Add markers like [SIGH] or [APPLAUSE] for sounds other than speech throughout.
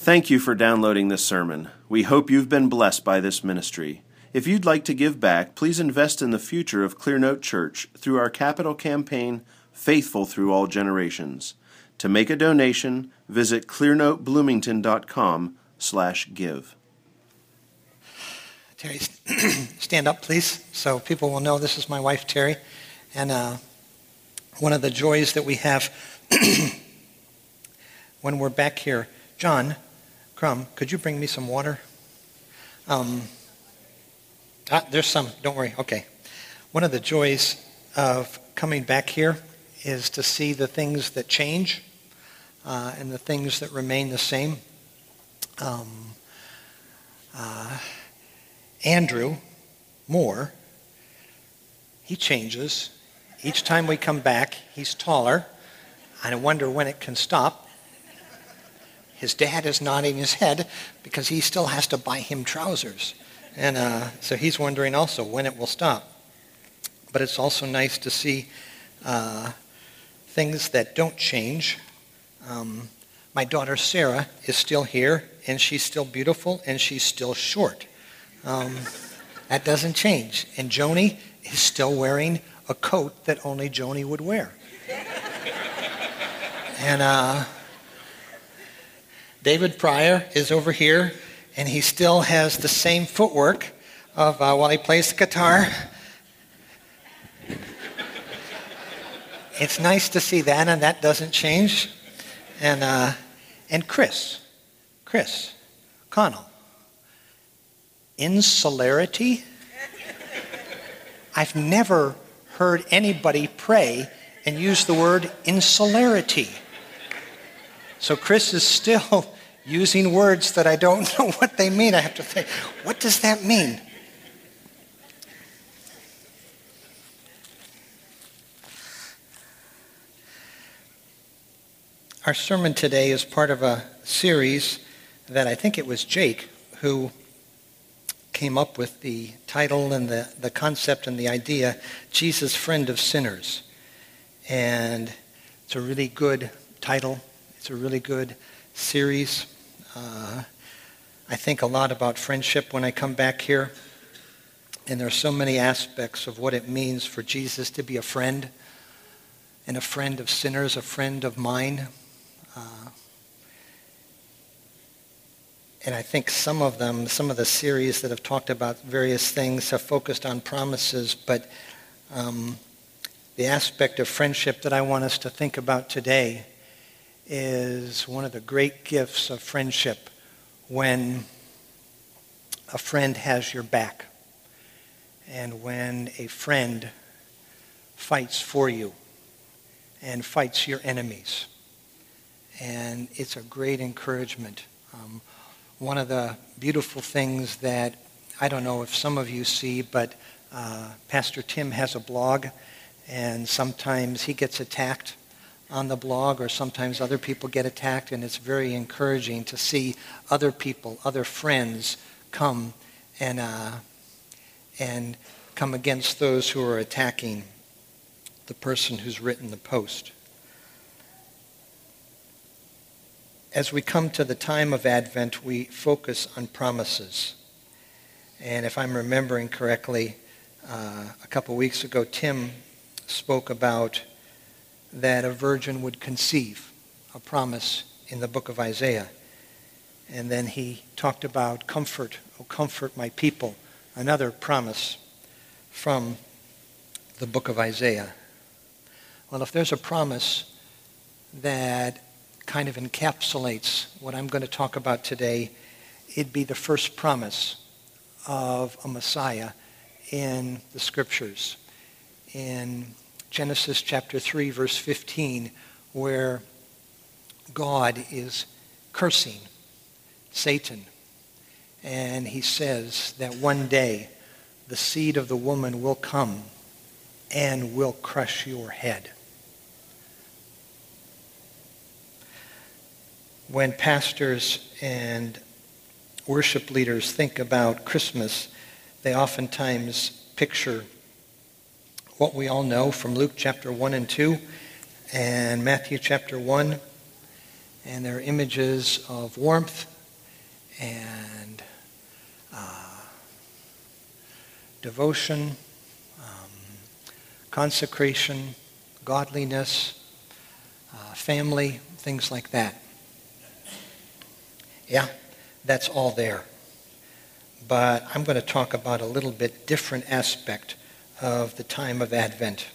Thank you for downloading this sermon. We hope you've been blessed by this ministry. If you'd like to give back, please invest in the future of Clearnote Church through our capital campaign, Faithful Through All Generations. To make a donation, visit clearnotebloomington.com slash give. Terry, [CLEARS THROAT] stand up, please, so people will know this is my wife, Terry. And uh, one of the joys that we have [CLEARS THROAT] when we're back here, John, Crumb, could you bring me some water? Um, ah, there's some, don't worry, okay. One of the joys of coming back here is to see the things that change uh, and the things that remain the same. Um, uh, Andrew Moore, he changes. Each time we come back, he's taller. I wonder when it can stop. His dad is nodding his head because he still has to buy him trousers. And uh, so he's wondering also when it will stop. But it's also nice to see uh, things that don't change. Um, my daughter Sarah is still here, and she's still beautiful, and she's still short. Um, that doesn't change. And Joni is still wearing a coat that only Joni would wear. and uh, David Pryor is over here, and he still has the same footwork of uh, while he plays the guitar. It's nice to see that, and that doesn't change. And, uh, and Chris, Chris Connell, insularity. I've never heard anybody pray and use the word insularity. So Chris is still using words that I don't [LAUGHS] know what they mean. I have to think, what does that mean? Our sermon today is part of a series that I think it was Jake who came up with the title and the, the concept and the idea Jesus, Friend of Sinners. And it's a really good title, it's a really good series. Uh, I think a lot about friendship when I come back here. And there are so many aspects of what it means for Jesus to be a friend and a friend of sinners, a friend of mine. Uh, and I think some of them, some of the series that have talked about various things have focused on promises, but um, the aspect of friendship that I want us to think about today is one of the great gifts of friendship when a friend has your back and when a friend fights for you and fights your enemies. And it's a great encouragement. Um, one of the beautiful things that I don't know if some of you see, but uh, Pastor Tim has a blog, and sometimes he gets attacked on the blog, or sometimes other people get attacked, and it's very encouraging to see other people, other friends, come and uh, and come against those who are attacking the person who's written the post. As we come to the time of Advent, we focus on promises. And if I'm remembering correctly, uh, a couple weeks ago, Tim spoke about that a virgin would conceive, a promise in the book of Isaiah. And then he talked about comfort, oh, comfort my people, another promise from the book of Isaiah. Well, if there's a promise that kind of encapsulates what I'm going to talk about today, it'd be the first promise of a Messiah in the scriptures. In Genesis chapter 3, verse 15, where God is cursing Satan. And he says that one day the seed of the woman will come and will crush your head. When pastors and worship leaders think about Christmas, they oftentimes picture what we all know from Luke chapter 1 and 2 and Matthew chapter 1 and they're images of warmth and uh, devotion, um, consecration, godliness, uh, family, things like that. Yeah, that's all there. But I'm going to talk about a little bit different aspect of the time of Advent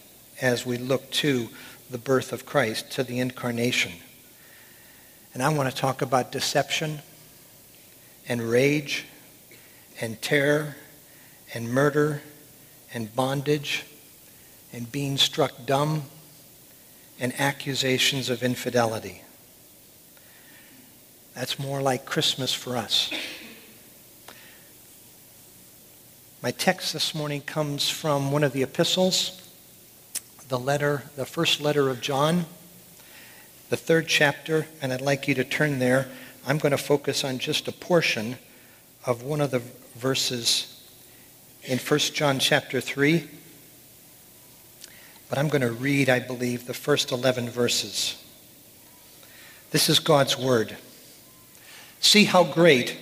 as we look to the birth of Christ, to the incarnation. And I want to talk about deception and rage and terror and murder and bondage and being struck dumb and accusations of infidelity. That's more like Christmas for us. My text this morning comes from one of the epistles, the letter, the first letter of John, the third chapter, and I'd like you to turn there. I'm going to focus on just a portion of one of the verses in 1 John chapter 3. But I'm going to read, I believe, the first 11 verses. This is God's word. See how great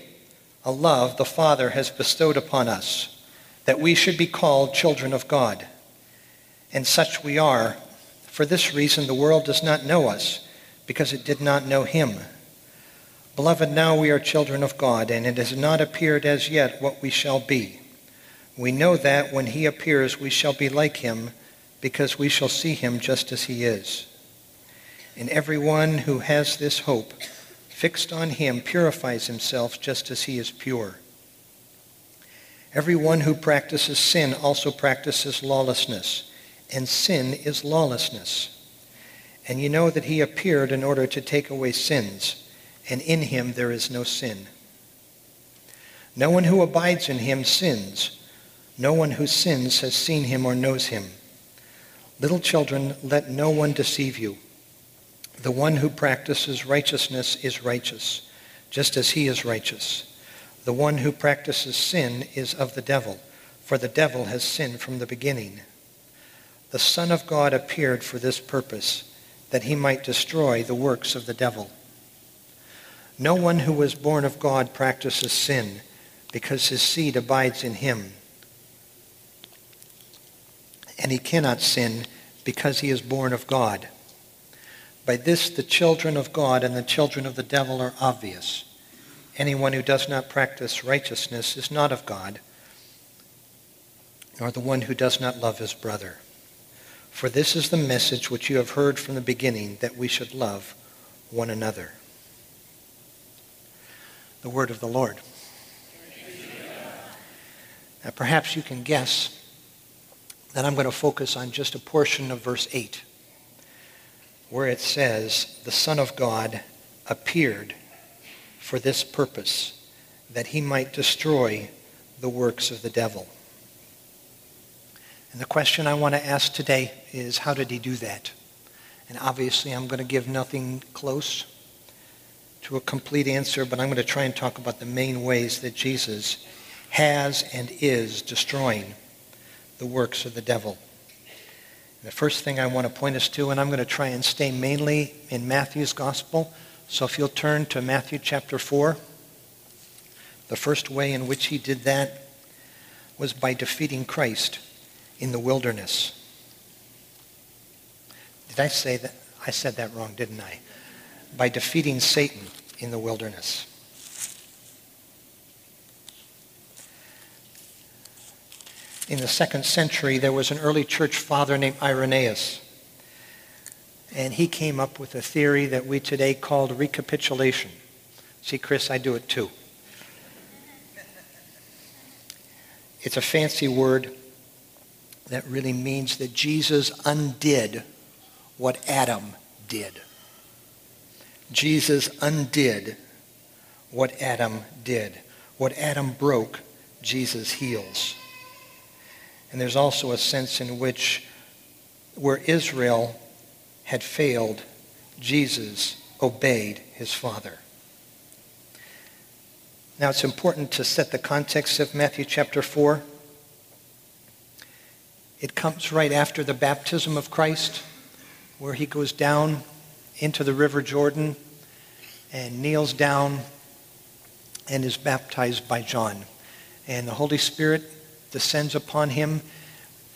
a love the Father has bestowed upon us, that we should be called children of God. And such we are. For this reason, the world does not know us, because it did not know him. Beloved, now we are children of God, and it has not appeared as yet what we shall be. We know that when he appears, we shall be like him, because we shall see him just as he is. And everyone who has this hope, fixed on him, purifies himself just as he is pure. Everyone who practices sin also practices lawlessness, and sin is lawlessness. And you know that he appeared in order to take away sins and in him there is no sin. No one who abides in him sins. No one who sins has seen him or knows him. Little children, let no one deceive you. The one who practices righteousness is righteous, just as he is righteous. The one who practices sin is of the devil, for the devil has sinned from the beginning. The Son of God appeared for this purpose, that he might destroy the works of the devil. No one who was born of God practices sin because his seed abides in him. And he cannot sin because he is born of God. By this, the children of God and the children of the devil are obvious. Anyone who does not practice righteousness is not of God, nor the one who does not love his brother. For this is the message which you have heard from the beginning, that we should love one another the word of the Lord. Now, perhaps you can guess that I'm going to focus on just a portion of verse 8, where it says, The Son of God appeared for this purpose, that he might destroy the works of the devil. And the question I want to ask today is, how did he do that? And obviously, I'm going to give nothing close to a complete answer, but I'm going to try and talk about the main ways that Jesus has and is destroying the works of the devil. The first thing I want to point us to, and I'm going to try and stay mainly in Matthew's gospel. So if you'll turn to Matthew chapter 4, the first way in which he did that was by defeating Christ in the wilderness. Did I say that? I said that wrong, didn't I? by defeating Satan in the wilderness. In the second century, there was an early church father named Irenaeus. And he came up with a theory that we today called recapitulation. See, Chris, I do it too. It's a fancy word that really means that Jesus undid what Adam did. Jesus undid what Adam did. What Adam broke, Jesus heals. And there's also a sense in which where Israel had failed, Jesus obeyed his Father. Now it's important to set the context of Matthew chapter 4. It comes right after the baptism of Christ, where he goes down into the River Jordan and kneels down and is baptized by John. And the Holy Spirit descends upon him,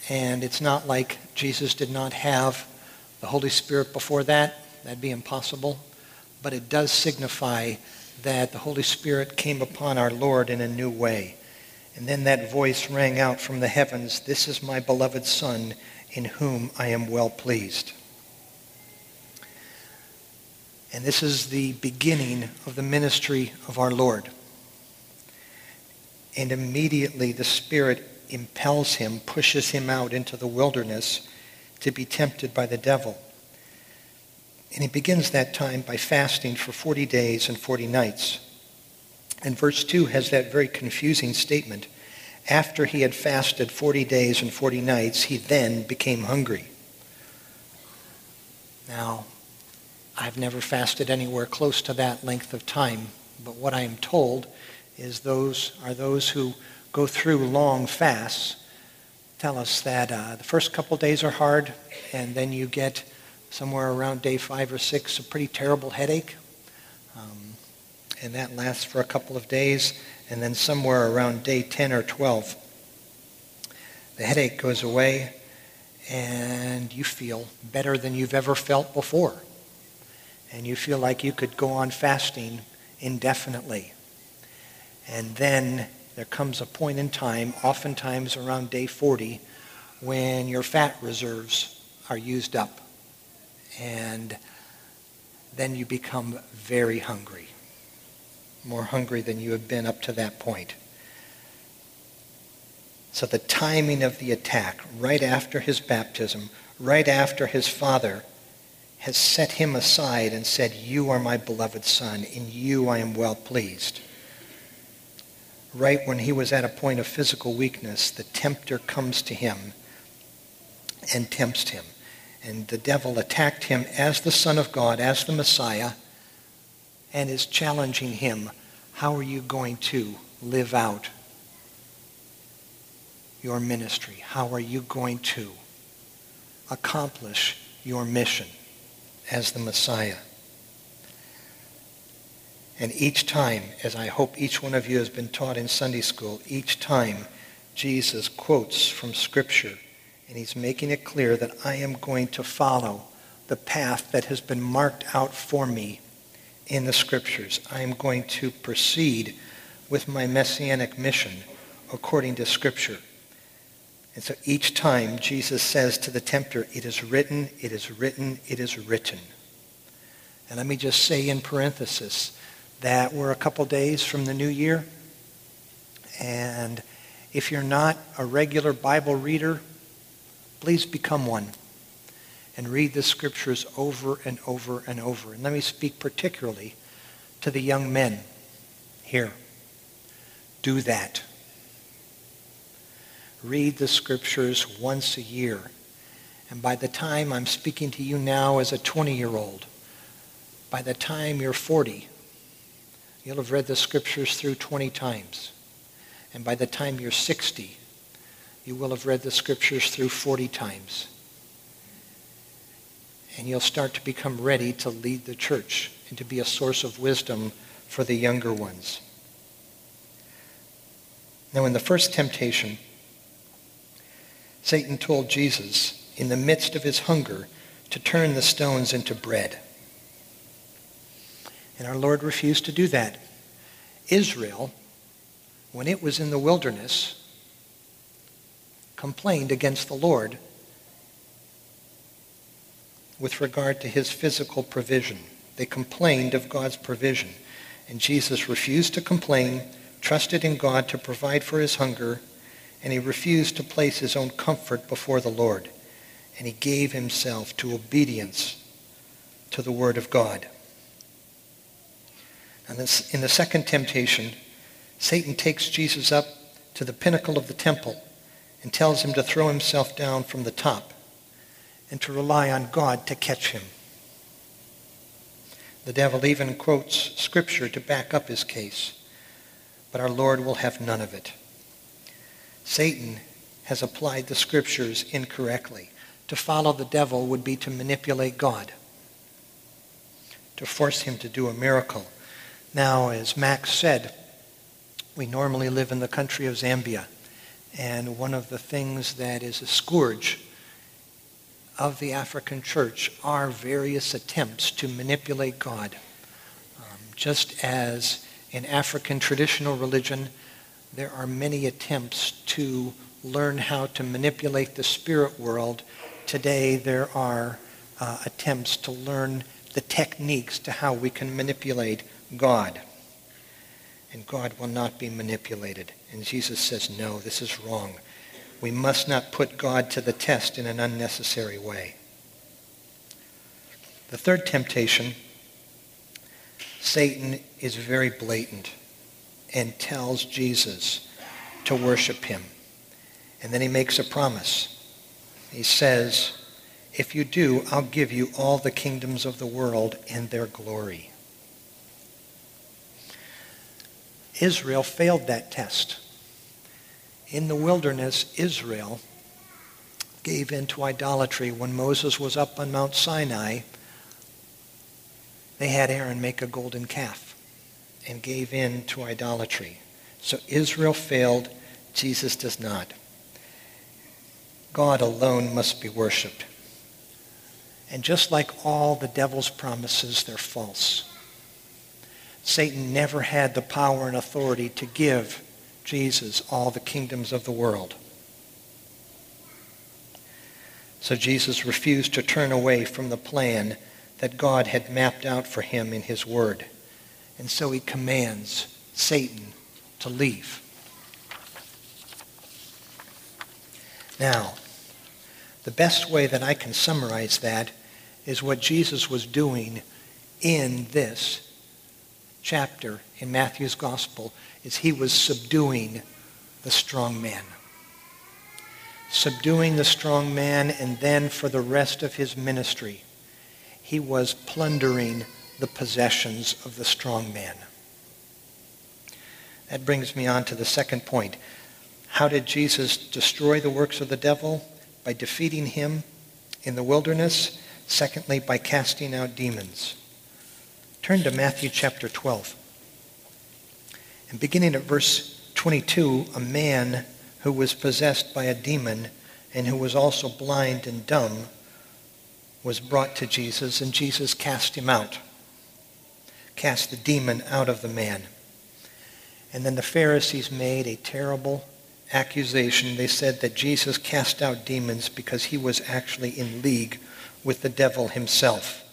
and it's not like Jesus did not have the Holy Spirit before that. That'd be impossible. But it does signify that the Holy Spirit came upon our Lord in a new way. And then that voice rang out from the heavens, This is my beloved Son, in whom I am well pleased. And this is the beginning of the ministry of our Lord. And immediately the Spirit impels him, pushes him out into the wilderness to be tempted by the devil. And he begins that time by fasting for 40 days and 40 nights. And verse 2 has that very confusing statement. After he had fasted 40 days and 40 nights, he then became hungry. Now, I've never fasted anywhere close to that length of time, but what I am told is those are those who go through long fasts tell us that uh, the first couple days are hard, and then you get somewhere around day five or six a pretty terrible headache, um, and that lasts for a couple of days, and then somewhere around day 10 or 12, the headache goes away, and you feel better than you've ever felt before and you feel like you could go on fasting indefinitely. And then there comes a point in time, oftentimes around day 40, when your fat reserves are used up. And then you become very hungry, more hungry than you have been up to that point. So the timing of the attack, right after his baptism, right after his father has set him aside and said, You are my beloved son. In you I am well pleased. Right when he was at a point of physical weakness, the tempter comes to him and tempts him. And the devil attacked him as the Son of God, as the Messiah, and is challenging him. How are you going to live out your ministry? How are you going to accomplish your mission? as the Messiah. And each time, as I hope each one of you has been taught in Sunday school, each time Jesus quotes from Scripture, and he's making it clear that I am going to follow the path that has been marked out for me in the Scriptures. I am going to proceed with my messianic mission according to Scripture. And so each time Jesus says to the tempter, it is written, it is written, it is written. And let me just say in parenthesis that we're a couple days from the new year. And if you're not a regular Bible reader, please become one and read the scriptures over and over and over. And let me speak particularly to the young men here. Do that read the scriptures once a year. And by the time I'm speaking to you now as a 20-year-old, by the time you're 40, you'll have read the scriptures through 20 times. And by the time you're 60, you will have read the scriptures through 40 times. And you'll start to become ready to lead the church and to be a source of wisdom for the younger ones. Now, in the first temptation, Satan told Jesus, in the midst of his hunger, to turn the stones into bread. And our Lord refused to do that. Israel, when it was in the wilderness, complained against the Lord with regard to his physical provision. They complained of God's provision. And Jesus refused to complain, trusted in God to provide for his hunger, and he refused to place his own comfort before the Lord. And he gave himself to obedience to the Word of God. And this, in the second temptation, Satan takes Jesus up to the pinnacle of the temple and tells him to throw himself down from the top and to rely on God to catch him. The devil even quotes Scripture to back up his case, but our Lord will have none of it. Satan has applied the scriptures incorrectly. To follow the devil would be to manipulate God. to force him to do a miracle. Now, as Max said, we normally live in the country of Zambia. And one of the things that is a scourge of the African church are various attempts to manipulate God. Um, just as in African traditional religion, there are many attempts to learn how to manipulate the spirit world. Today, there are uh, attempts to learn the techniques to how we can manipulate God. And God will not be manipulated. And Jesus says, no, this is wrong. We must not put God to the test in an unnecessary way. The third temptation, Satan is very blatant and tells Jesus to worship him. And then he makes a promise. He says, if you do, I'll give you all the kingdoms of the world and their glory. Israel failed that test. In the wilderness, Israel gave in to idolatry. When Moses was up on Mount Sinai, they had Aaron make a golden calf and gave in to idolatry. So Israel failed, Jesus does not. God alone must be worshiped. And just like all the devil's promises, they're false. Satan never had the power and authority to give Jesus all the kingdoms of the world. So Jesus refused to turn away from the plan that God had mapped out for him in his word. And so he commands Satan to leave. Now, the best way that I can summarize that is what Jesus was doing in this chapter in Matthew's gospel is he was subduing the strong man. Subduing the strong man and then for the rest of his ministry, he was plundering the possessions of the strong man. That brings me on to the second point. How did Jesus destroy the works of the devil? by defeating him in the wilderness. Secondly, by casting out demons. Turn to Matthew chapter 12. And beginning at verse 22, a man who was possessed by a demon and who was also blind and dumb was brought to Jesus, and Jesus cast him out, cast the demon out of the man. And then the Pharisees made a terrible accusation. They said that Jesus cast out demons because he was actually in league with the devil himself.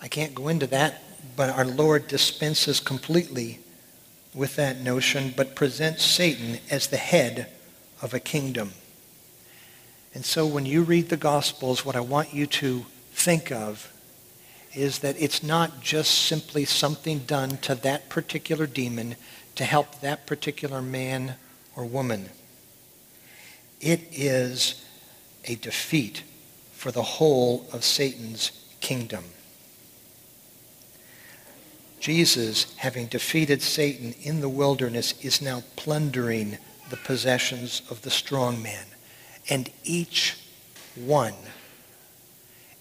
I can't go into that, but our Lord dispenses completely with that notion, but presents Satan as the head of a kingdom. And so when you read the Gospels, what I want you to think of is that it's not just simply something done to that particular demon to help that particular man or woman. It is a defeat for the whole of Satan's kingdom. Jesus, having defeated Satan in the wilderness, is now plundering the possessions of the strong man. And each one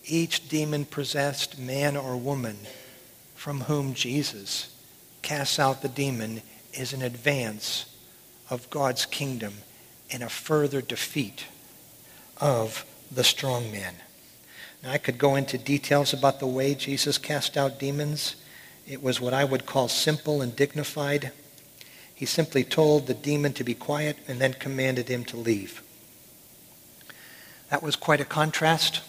each demon possessed man or woman from whom Jesus casts out the demon is an advance of God's kingdom and a further defeat of the strong man. Now, I could go into details about the way Jesus cast out demons. It was what I would call simple and dignified. He simply told the demon to be quiet and then commanded him to leave. That was quite a contrast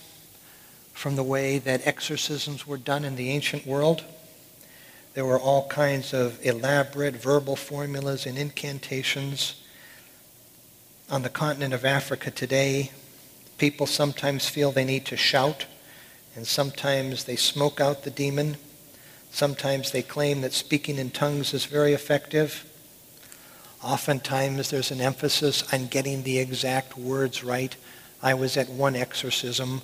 from the way that exorcisms were done in the ancient world. There were all kinds of elaborate verbal formulas and incantations. On the continent of Africa today, people sometimes feel they need to shout, and sometimes they smoke out the demon. Sometimes they claim that speaking in tongues is very effective. Oftentimes there's an emphasis on getting the exact words right. I was at one exorcism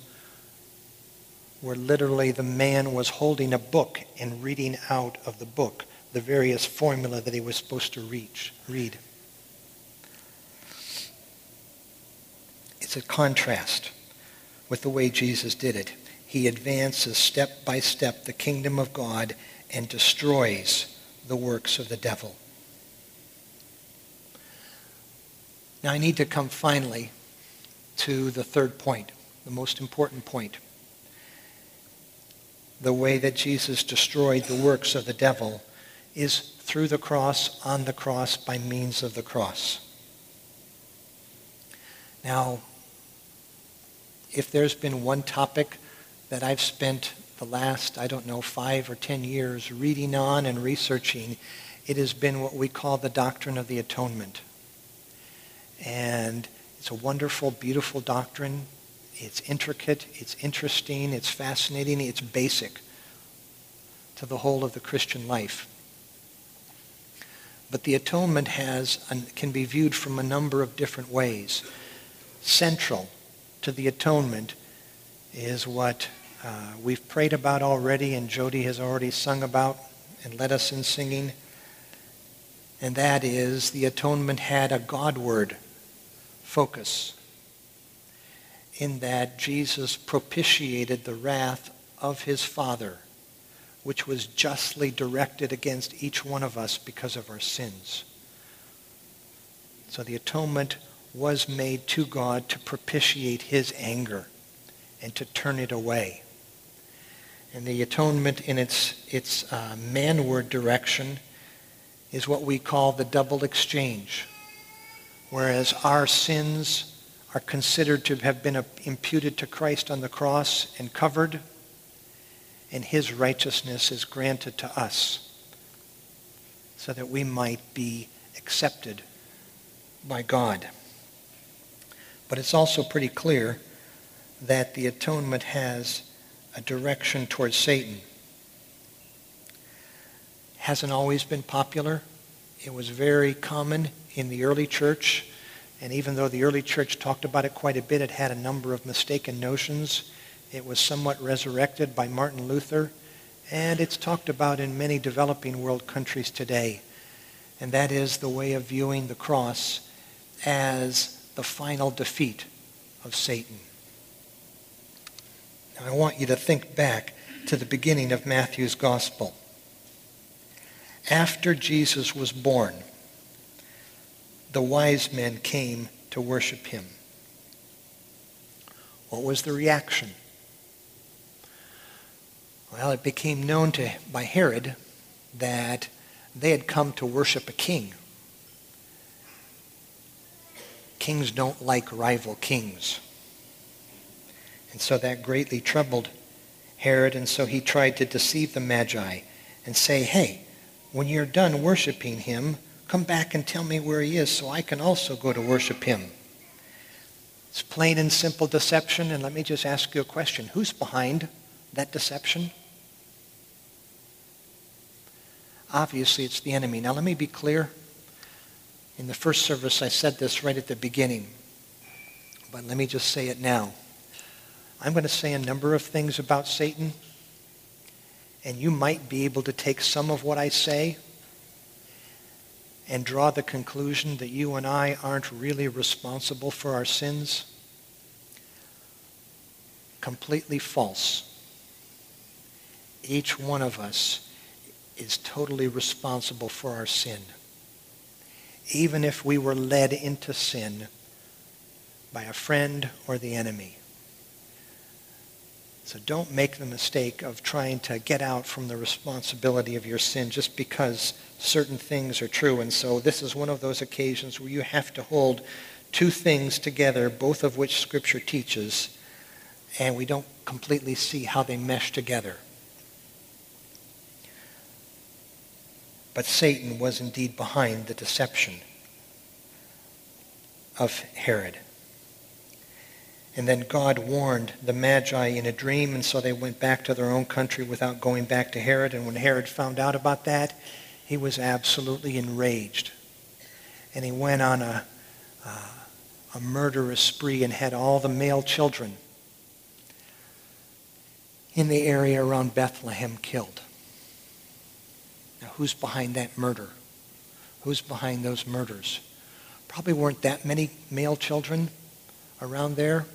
where literally the man was holding a book and reading out of the book the various formula that he was supposed to reach, read. It's a contrast with the way Jesus did it. He advances step by step the kingdom of God and destroys the works of the devil. Now I need to come finally to the third point, the most important point. The way that Jesus destroyed the works of the devil is through the cross, on the cross, by means of the cross. Now, if there's been one topic that I've spent the last, I don't know, five or ten years reading on and researching, it has been what we call the doctrine of the atonement. And it's a wonderful, beautiful doctrine. It's intricate, it's interesting, it's fascinating, it's basic to the whole of the Christian life. But the atonement has can be viewed from a number of different ways. Central to the atonement is what uh, we've prayed about already and Jody has already sung about and led us in singing. And that is the atonement had a Godward focus in that Jesus propitiated the wrath of his Father, which was justly directed against each one of us because of our sins. So the atonement was made to God to propitiate his anger and to turn it away. And the atonement in its, its uh, manward direction is what we call the double exchange whereas our sins are considered to have been imputed to Christ on the cross and covered, and his righteousness is granted to us so that we might be accepted by God. But it's also pretty clear that the atonement has a direction towards Satan. Hasn't always been popular. It was very common in the early church. And even though the early church talked about it quite a bit, it had a number of mistaken notions. It was somewhat resurrected by Martin Luther. And it's talked about in many developing world countries today. And that is the way of viewing the cross as the final defeat of Satan. Now, I want you to think back to the beginning of Matthew's gospel. After Jesus was born, the wise men came to worship him. What was the reaction? Well, it became known to, by Herod that they had come to worship a king. Kings don't like rival kings. And so that greatly troubled Herod, and so he tried to deceive the Magi and say, hey, when you're done worshiping him, Come back and tell me where he is so I can also go to worship him. It's plain and simple deception. And let me just ask you a question. Who's behind that deception? Obviously, it's the enemy. Now, let me be clear. In the first service, I said this right at the beginning. But let me just say it now. I'm going to say a number of things about Satan. And you might be able to take some of what I say and draw the conclusion that you and I aren't really responsible for our sins? Completely false. Each one of us is totally responsible for our sin. Even if we were led into sin by a friend or the enemy. So don't make the mistake of trying to get out from the responsibility of your sin just because certain things are true. And so this is one of those occasions where you have to hold two things together, both of which Scripture teaches, and we don't completely see how they mesh together. But Satan was indeed behind the deception of Herod. And then God warned the Magi in a dream, and so they went back to their own country without going back to Herod. And when Herod found out about that, he was absolutely enraged. And he went on a, uh, a murderous spree and had all the male children in the area around Bethlehem killed. Now, who's behind that murder? Who's behind those murders? Probably weren't that many male children around there.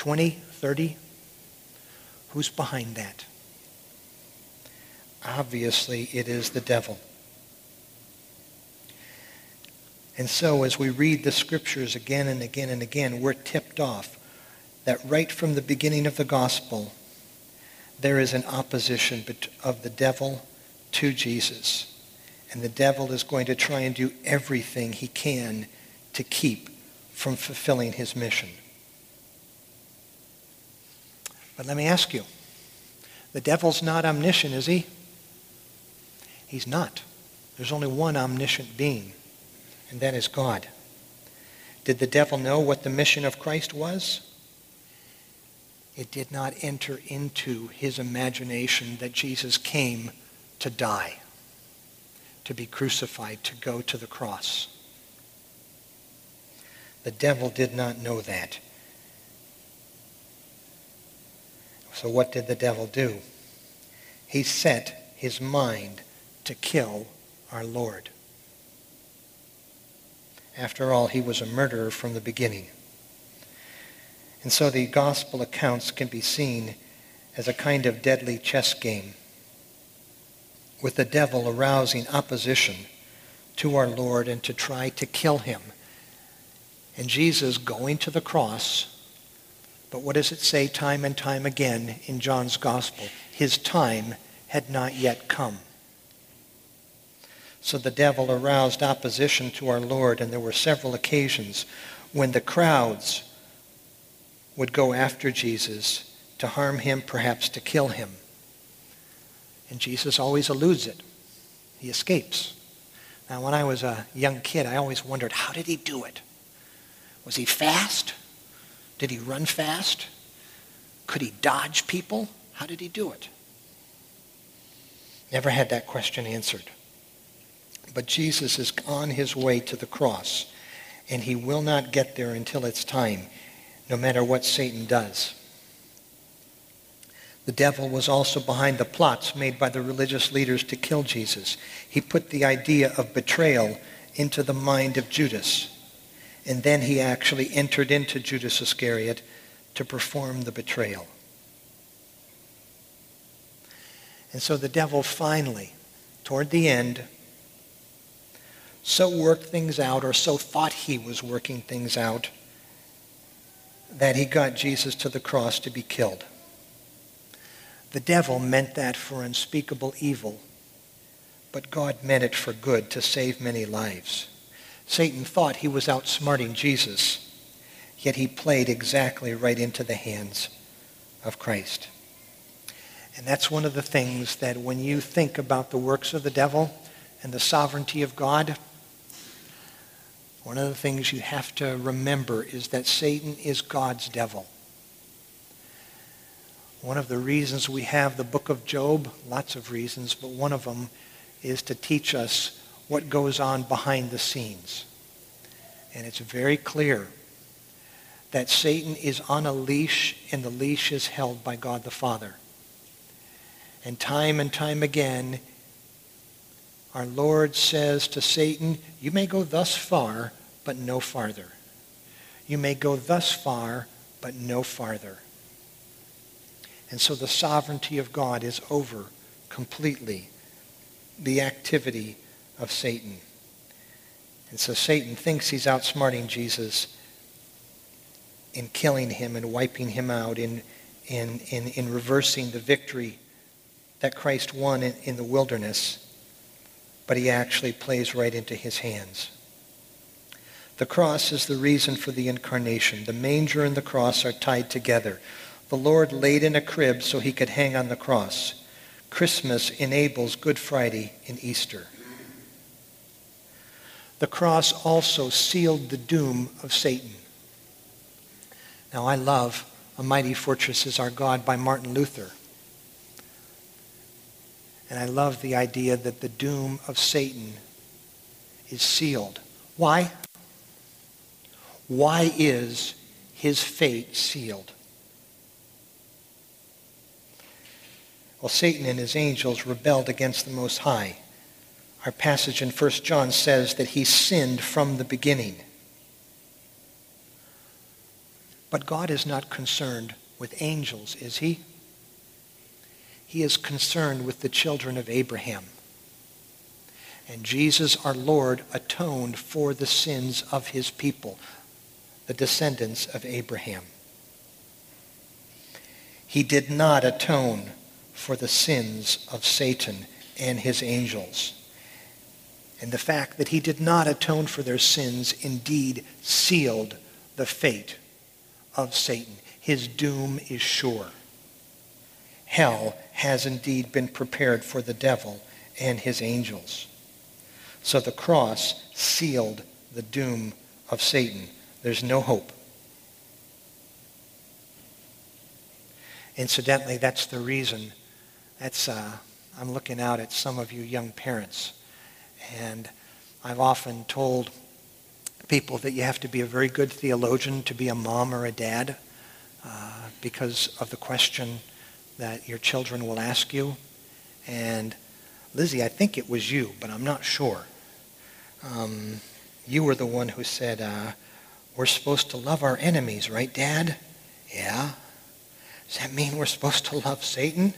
20, 30? Who's behind that? Obviously, it is the devil. And so, as we read the scriptures again and again and again, we're tipped off that right from the beginning of the gospel, there is an opposition of the devil to Jesus. And the devil is going to try and do everything he can to keep from fulfilling his mission. But let me ask you, the devil's not omniscient, is he? He's not. There's only one omniscient being, and that is God. Did the devil know what the mission of Christ was? It did not enter into his imagination that Jesus came to die, to be crucified, to go to the cross. The devil did not know that. So what did the devil do? He set his mind to kill our Lord. After all, he was a murderer from the beginning. And so the gospel accounts can be seen as a kind of deadly chess game with the devil arousing opposition to our Lord and to try to kill him. And Jesus going to the cross. But what does it say time and time again in John's gospel? His time had not yet come. So the devil aroused opposition to our Lord, and there were several occasions when the crowds would go after Jesus to harm him, perhaps to kill him. And Jesus always eludes it. He escapes. Now, when I was a young kid, I always wondered, how did he do it? Was he fast? Did he run fast? Could he dodge people? How did he do it? Never had that question answered. But Jesus is on his way to the cross, and he will not get there until it's time, no matter what Satan does. The devil was also behind the plots made by the religious leaders to kill Jesus. He put the idea of betrayal into the mind of Judas. And then he actually entered into Judas Iscariot to perform the betrayal. And so the devil finally, toward the end, so worked things out, or so thought he was working things out, that he got Jesus to the cross to be killed. The devil meant that for unspeakable evil, but God meant it for good to save many lives. Satan thought he was outsmarting Jesus, yet he played exactly right into the hands of Christ. And that's one of the things that when you think about the works of the devil and the sovereignty of God, one of the things you have to remember is that Satan is God's devil. One of the reasons we have the book of Job, lots of reasons, but one of them is to teach us what goes on behind the scenes. And it's very clear that Satan is on a leash and the leash is held by God the Father. And time and time again, our Lord says to Satan, you may go thus far, but no farther. You may go thus far, but no farther. And so the sovereignty of God is over completely the activity of Satan. And so Satan thinks he's outsmarting Jesus in killing him and wiping him out, in, in, in, in reversing the victory that Christ won in, in the wilderness. But he actually plays right into his hands. The cross is the reason for the incarnation. The manger and the cross are tied together. The Lord laid in a crib so he could hang on the cross. Christmas enables Good Friday and Easter. The cross also sealed the doom of Satan. Now, I love A Mighty Fortress is Our God by Martin Luther. And I love the idea that the doom of Satan is sealed. Why? Why is his fate sealed? Well, Satan and his angels rebelled against the Most High. Our passage in 1 John says that he sinned from the beginning. But God is not concerned with angels, is he? he is concerned with the children of Abraham. And Jesus, our Lord, atoned for the sins of his people, the descendants of Abraham. He did not atone for the sins of Satan and his angels. And the fact that he did not atone for their sins indeed sealed the fate of Satan. His doom is sure. Hell has indeed been prepared for the devil and his angels. So the cross sealed the doom of Satan. There's no hope. Incidentally, that's the reason. That's uh, I'm looking out at some of you young parents, and I've often told people that you have to be a very good theologian to be a mom or a dad uh, because of the question that your children will ask you. And Lizzie, I think it was you, but I'm not sure. Um, you were the one who said, uh, we're supposed to love our enemies, right, Dad? Yeah. Does that mean we're supposed to love Satan?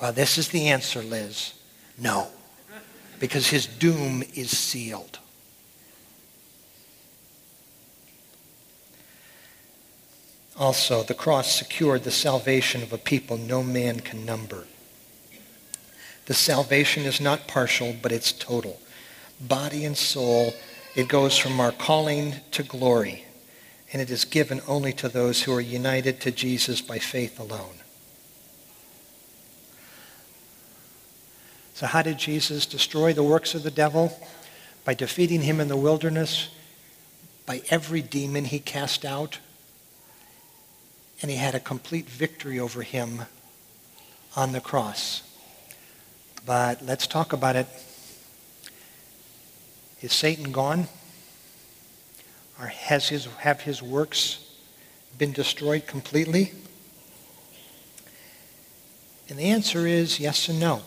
Well, this is the answer, Liz. No. Because his doom is sealed. Also, the cross secured the salvation of a people no man can number. The salvation is not partial, but it's total. Body and soul, it goes from our calling to glory, and it is given only to those who are united to Jesus by faith alone. So, how did Jesus destroy the works of the devil? By defeating him in the wilderness, by every demon he cast out, and he had a complete victory over him on the cross. But let's talk about it. Is Satan gone? Or has his, have his works been destroyed completely? And the answer is yes and no.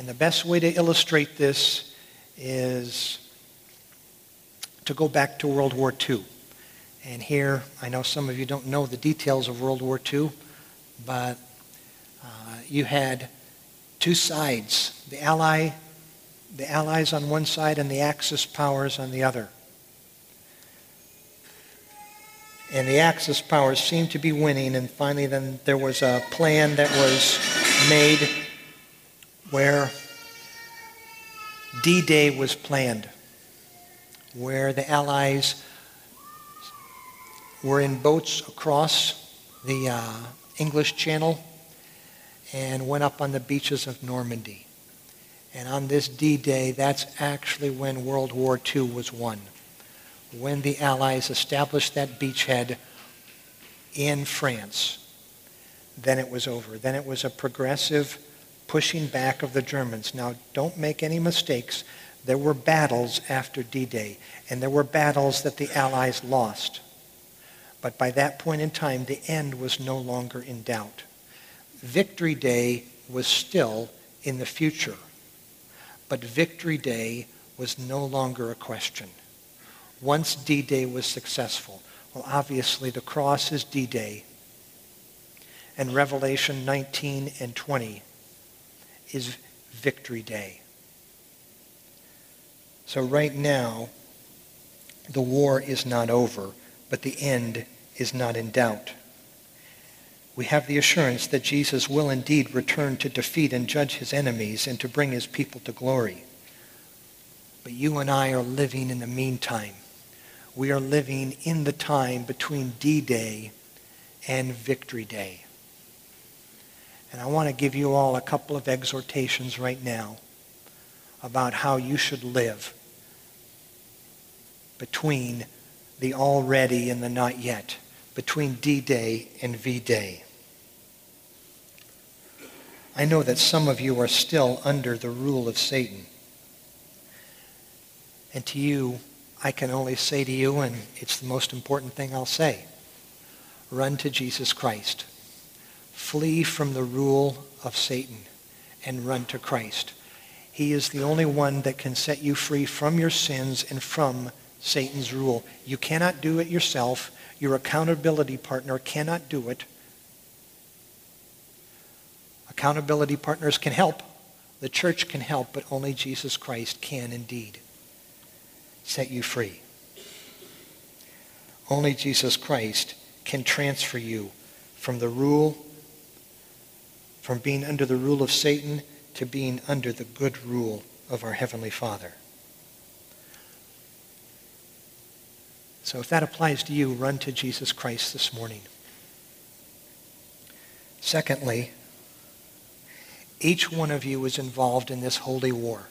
And the best way to illustrate this is to go back to World War II. And here, I know some of you don't know the details of World War II, but uh, you had two sides, the Ally, the Allies on one side and the Axis powers on the other. And the Axis powers seemed to be winning, and finally then there was a plan that was made where D-Day was planned, where the Allies were in boats across the uh, English Channel and went up on the beaches of Normandy. And on this D-Day, that's actually when World War II was won. When the Allies established that beachhead in France, then it was over. Then it was a progressive pushing back of the Germans. Now, don't make any mistakes. There were battles after D-Day, and there were battles that the Allies lost. But by that point in time, the end was no longer in doubt. Victory Day was still in the future, but Victory Day was no longer a question. Once D-Day was successful, well, obviously the cross is D-Day, and Revelation 19 and 20 is Victory Day. So right now, the war is not over, but the end is not in doubt. We have the assurance that Jesus will indeed return to defeat and judge his enemies and to bring his people to glory. But you and I are living in the meantime. We are living in the time between D-Day and Victory Day. And I want to give you all a couple of exhortations right now about how you should live between the already and the not yet, between D-Day and V-Day. I know that some of you are still under the rule of Satan. And to you, I can only say to you, and it's the most important thing I'll say, run to Jesus Christ. Flee from the rule of Satan and run to Christ. He is the only one that can set you free from your sins and from Satan's rule. You cannot do it yourself. Your accountability partner cannot do it. Accountability partners can help. The church can help, but only Jesus Christ can indeed set you free. Only Jesus Christ can transfer you from the rule, from being under the rule of Satan to being under the good rule of our Heavenly Father. So if that applies to you, run to Jesus Christ this morning. Secondly, each one of you is involved in this holy war.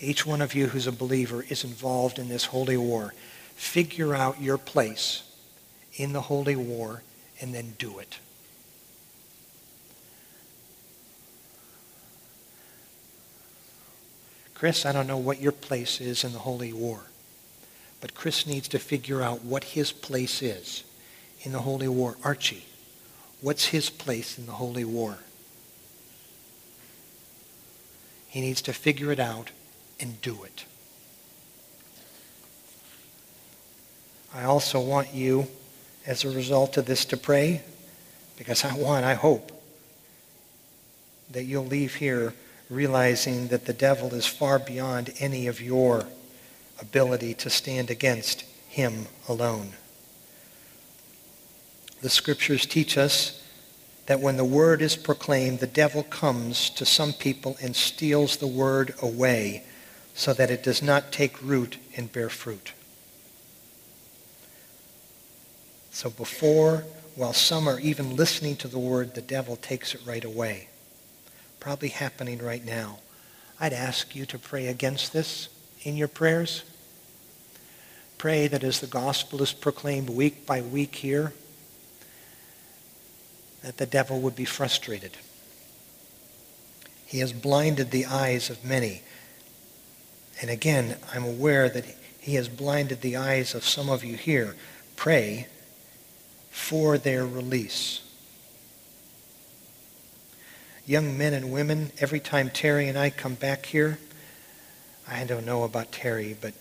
Each one of you who's a believer is involved in this holy war. Figure out your place in the holy war and then do it. Chris, I don't know what your place is in the holy war, but Chris needs to figure out what his place is in the holy war. Archie, what's his place in the holy war? He needs to figure it out and do it. I also want you, as a result of this, to pray because I want, I hope, that you'll leave here realizing that the devil is far beyond any of your ability to stand against him alone. The scriptures teach us that when the word is proclaimed, the devil comes to some people and steals the word away so that it does not take root and bear fruit. So before, while some are even listening to the word, the devil takes it right away. Probably happening right now. I'd ask you to pray against this in your prayers. Pray that as the gospel is proclaimed week by week here, that the devil would be frustrated. He has blinded the eyes of many and again, I'm aware that he has blinded the eyes of some of you here. Pray for their release. Young men and women, every time Terry and I come back here, I don't know about Terry, but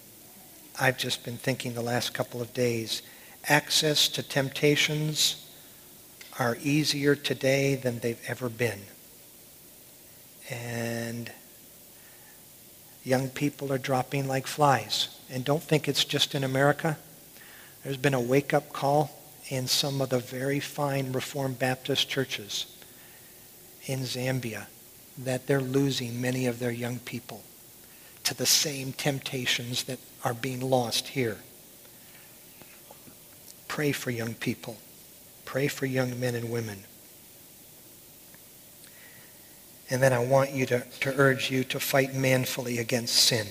I've just been thinking the last couple of days, access to temptations are easier today than they've ever been. And Young people are dropping like flies. And don't think it's just in America. There's been a wake-up call in some of the very fine Reformed Baptist churches in Zambia that they're losing many of their young people to the same temptations that are being lost here. Pray for young people. Pray for young men and women. And then I want you to, to urge you to fight manfully against sin.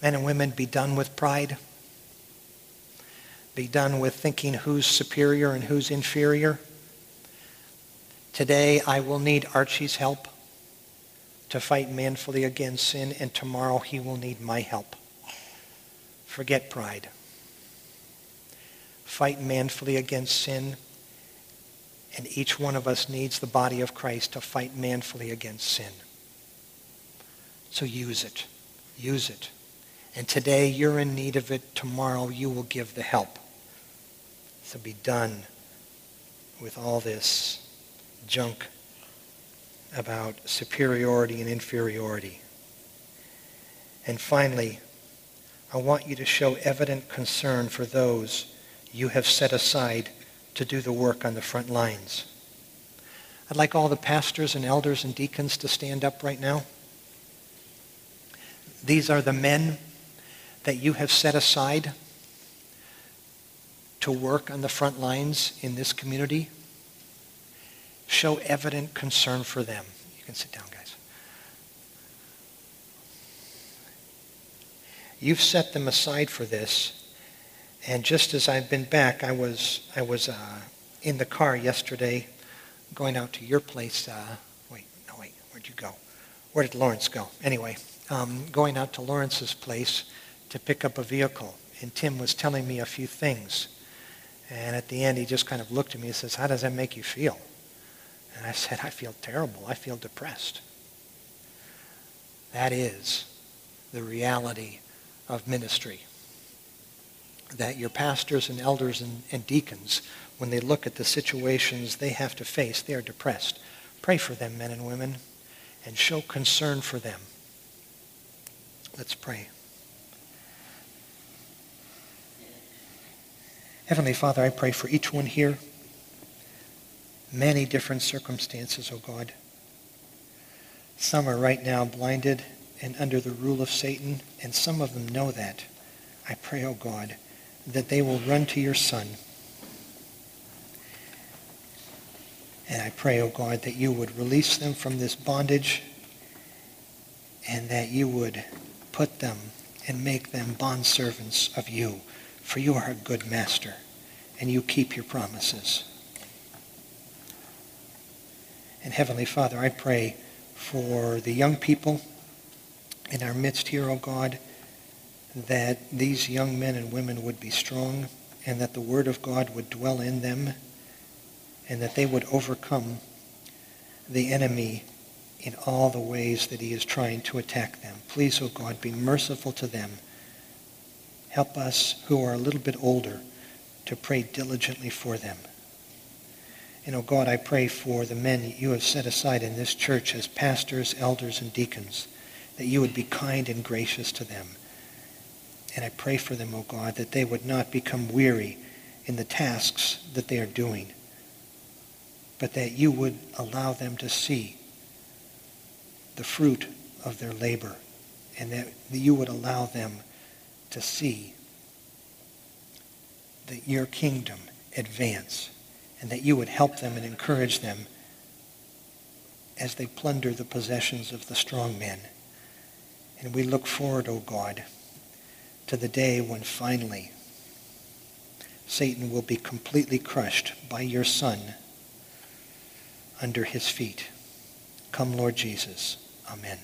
Men and women, be done with pride. Be done with thinking who's superior and who's inferior. Today, I will need Archie's help to fight manfully against sin, and tomorrow he will need my help. Forget pride. Fight manfully against sin and each one of us needs the body of Christ to fight manfully against sin. So use it. Use it. And today you're in need of it. Tomorrow you will give the help. So be done with all this junk about superiority and inferiority. And finally, I want you to show evident concern for those you have set aside to do the work on the front lines. I'd like all the pastors and elders and deacons to stand up right now. These are the men that you have set aside to work on the front lines in this community. Show evident concern for them. You can sit down, guys. You've set them aside for this and just as I've been back, I was I was uh, in the car yesterday, going out to your place. Uh, wait, no, wait, where'd you go? Where did Lawrence go? Anyway, um, going out to Lawrence's place to pick up a vehicle, and Tim was telling me a few things. And at the end, he just kind of looked at me and says, "How does that make you feel?" And I said, "I feel terrible. I feel depressed." That is the reality of ministry. That your pastors and elders and, and deacons, when they look at the situations they have to face, they are depressed. Pray for them, men and women, and show concern for them. Let's pray. Heavenly Father, I pray for each one here. Many different circumstances, O oh God. Some are right now blinded and under the rule of Satan, and some of them know that. I pray, O oh God, that they will run to your Son. And I pray, O oh God, that you would release them from this bondage and that you would put them and make them bondservants of you, for you are a good master, and you keep your promises. And Heavenly Father, I pray for the young people in our midst here, O oh God, that these young men and women would be strong and that the Word of God would dwell in them and that they would overcome the enemy in all the ways that he is trying to attack them. Please, O oh God, be merciful to them. Help us who are a little bit older to pray diligently for them. And, oh God, I pray for the men you have set aside in this church as pastors, elders, and deacons, that you would be kind and gracious to them. And I pray for them, oh God, that they would not become weary in the tasks that they are doing, but that you would allow them to see the fruit of their labor, and that you would allow them to see that your kingdom advance, and that you would help them and encourage them as they plunder the possessions of the strong men. And we look forward, O oh God, to the day when finally Satan will be completely crushed by your Son under his feet. Come, Lord Jesus. Amen.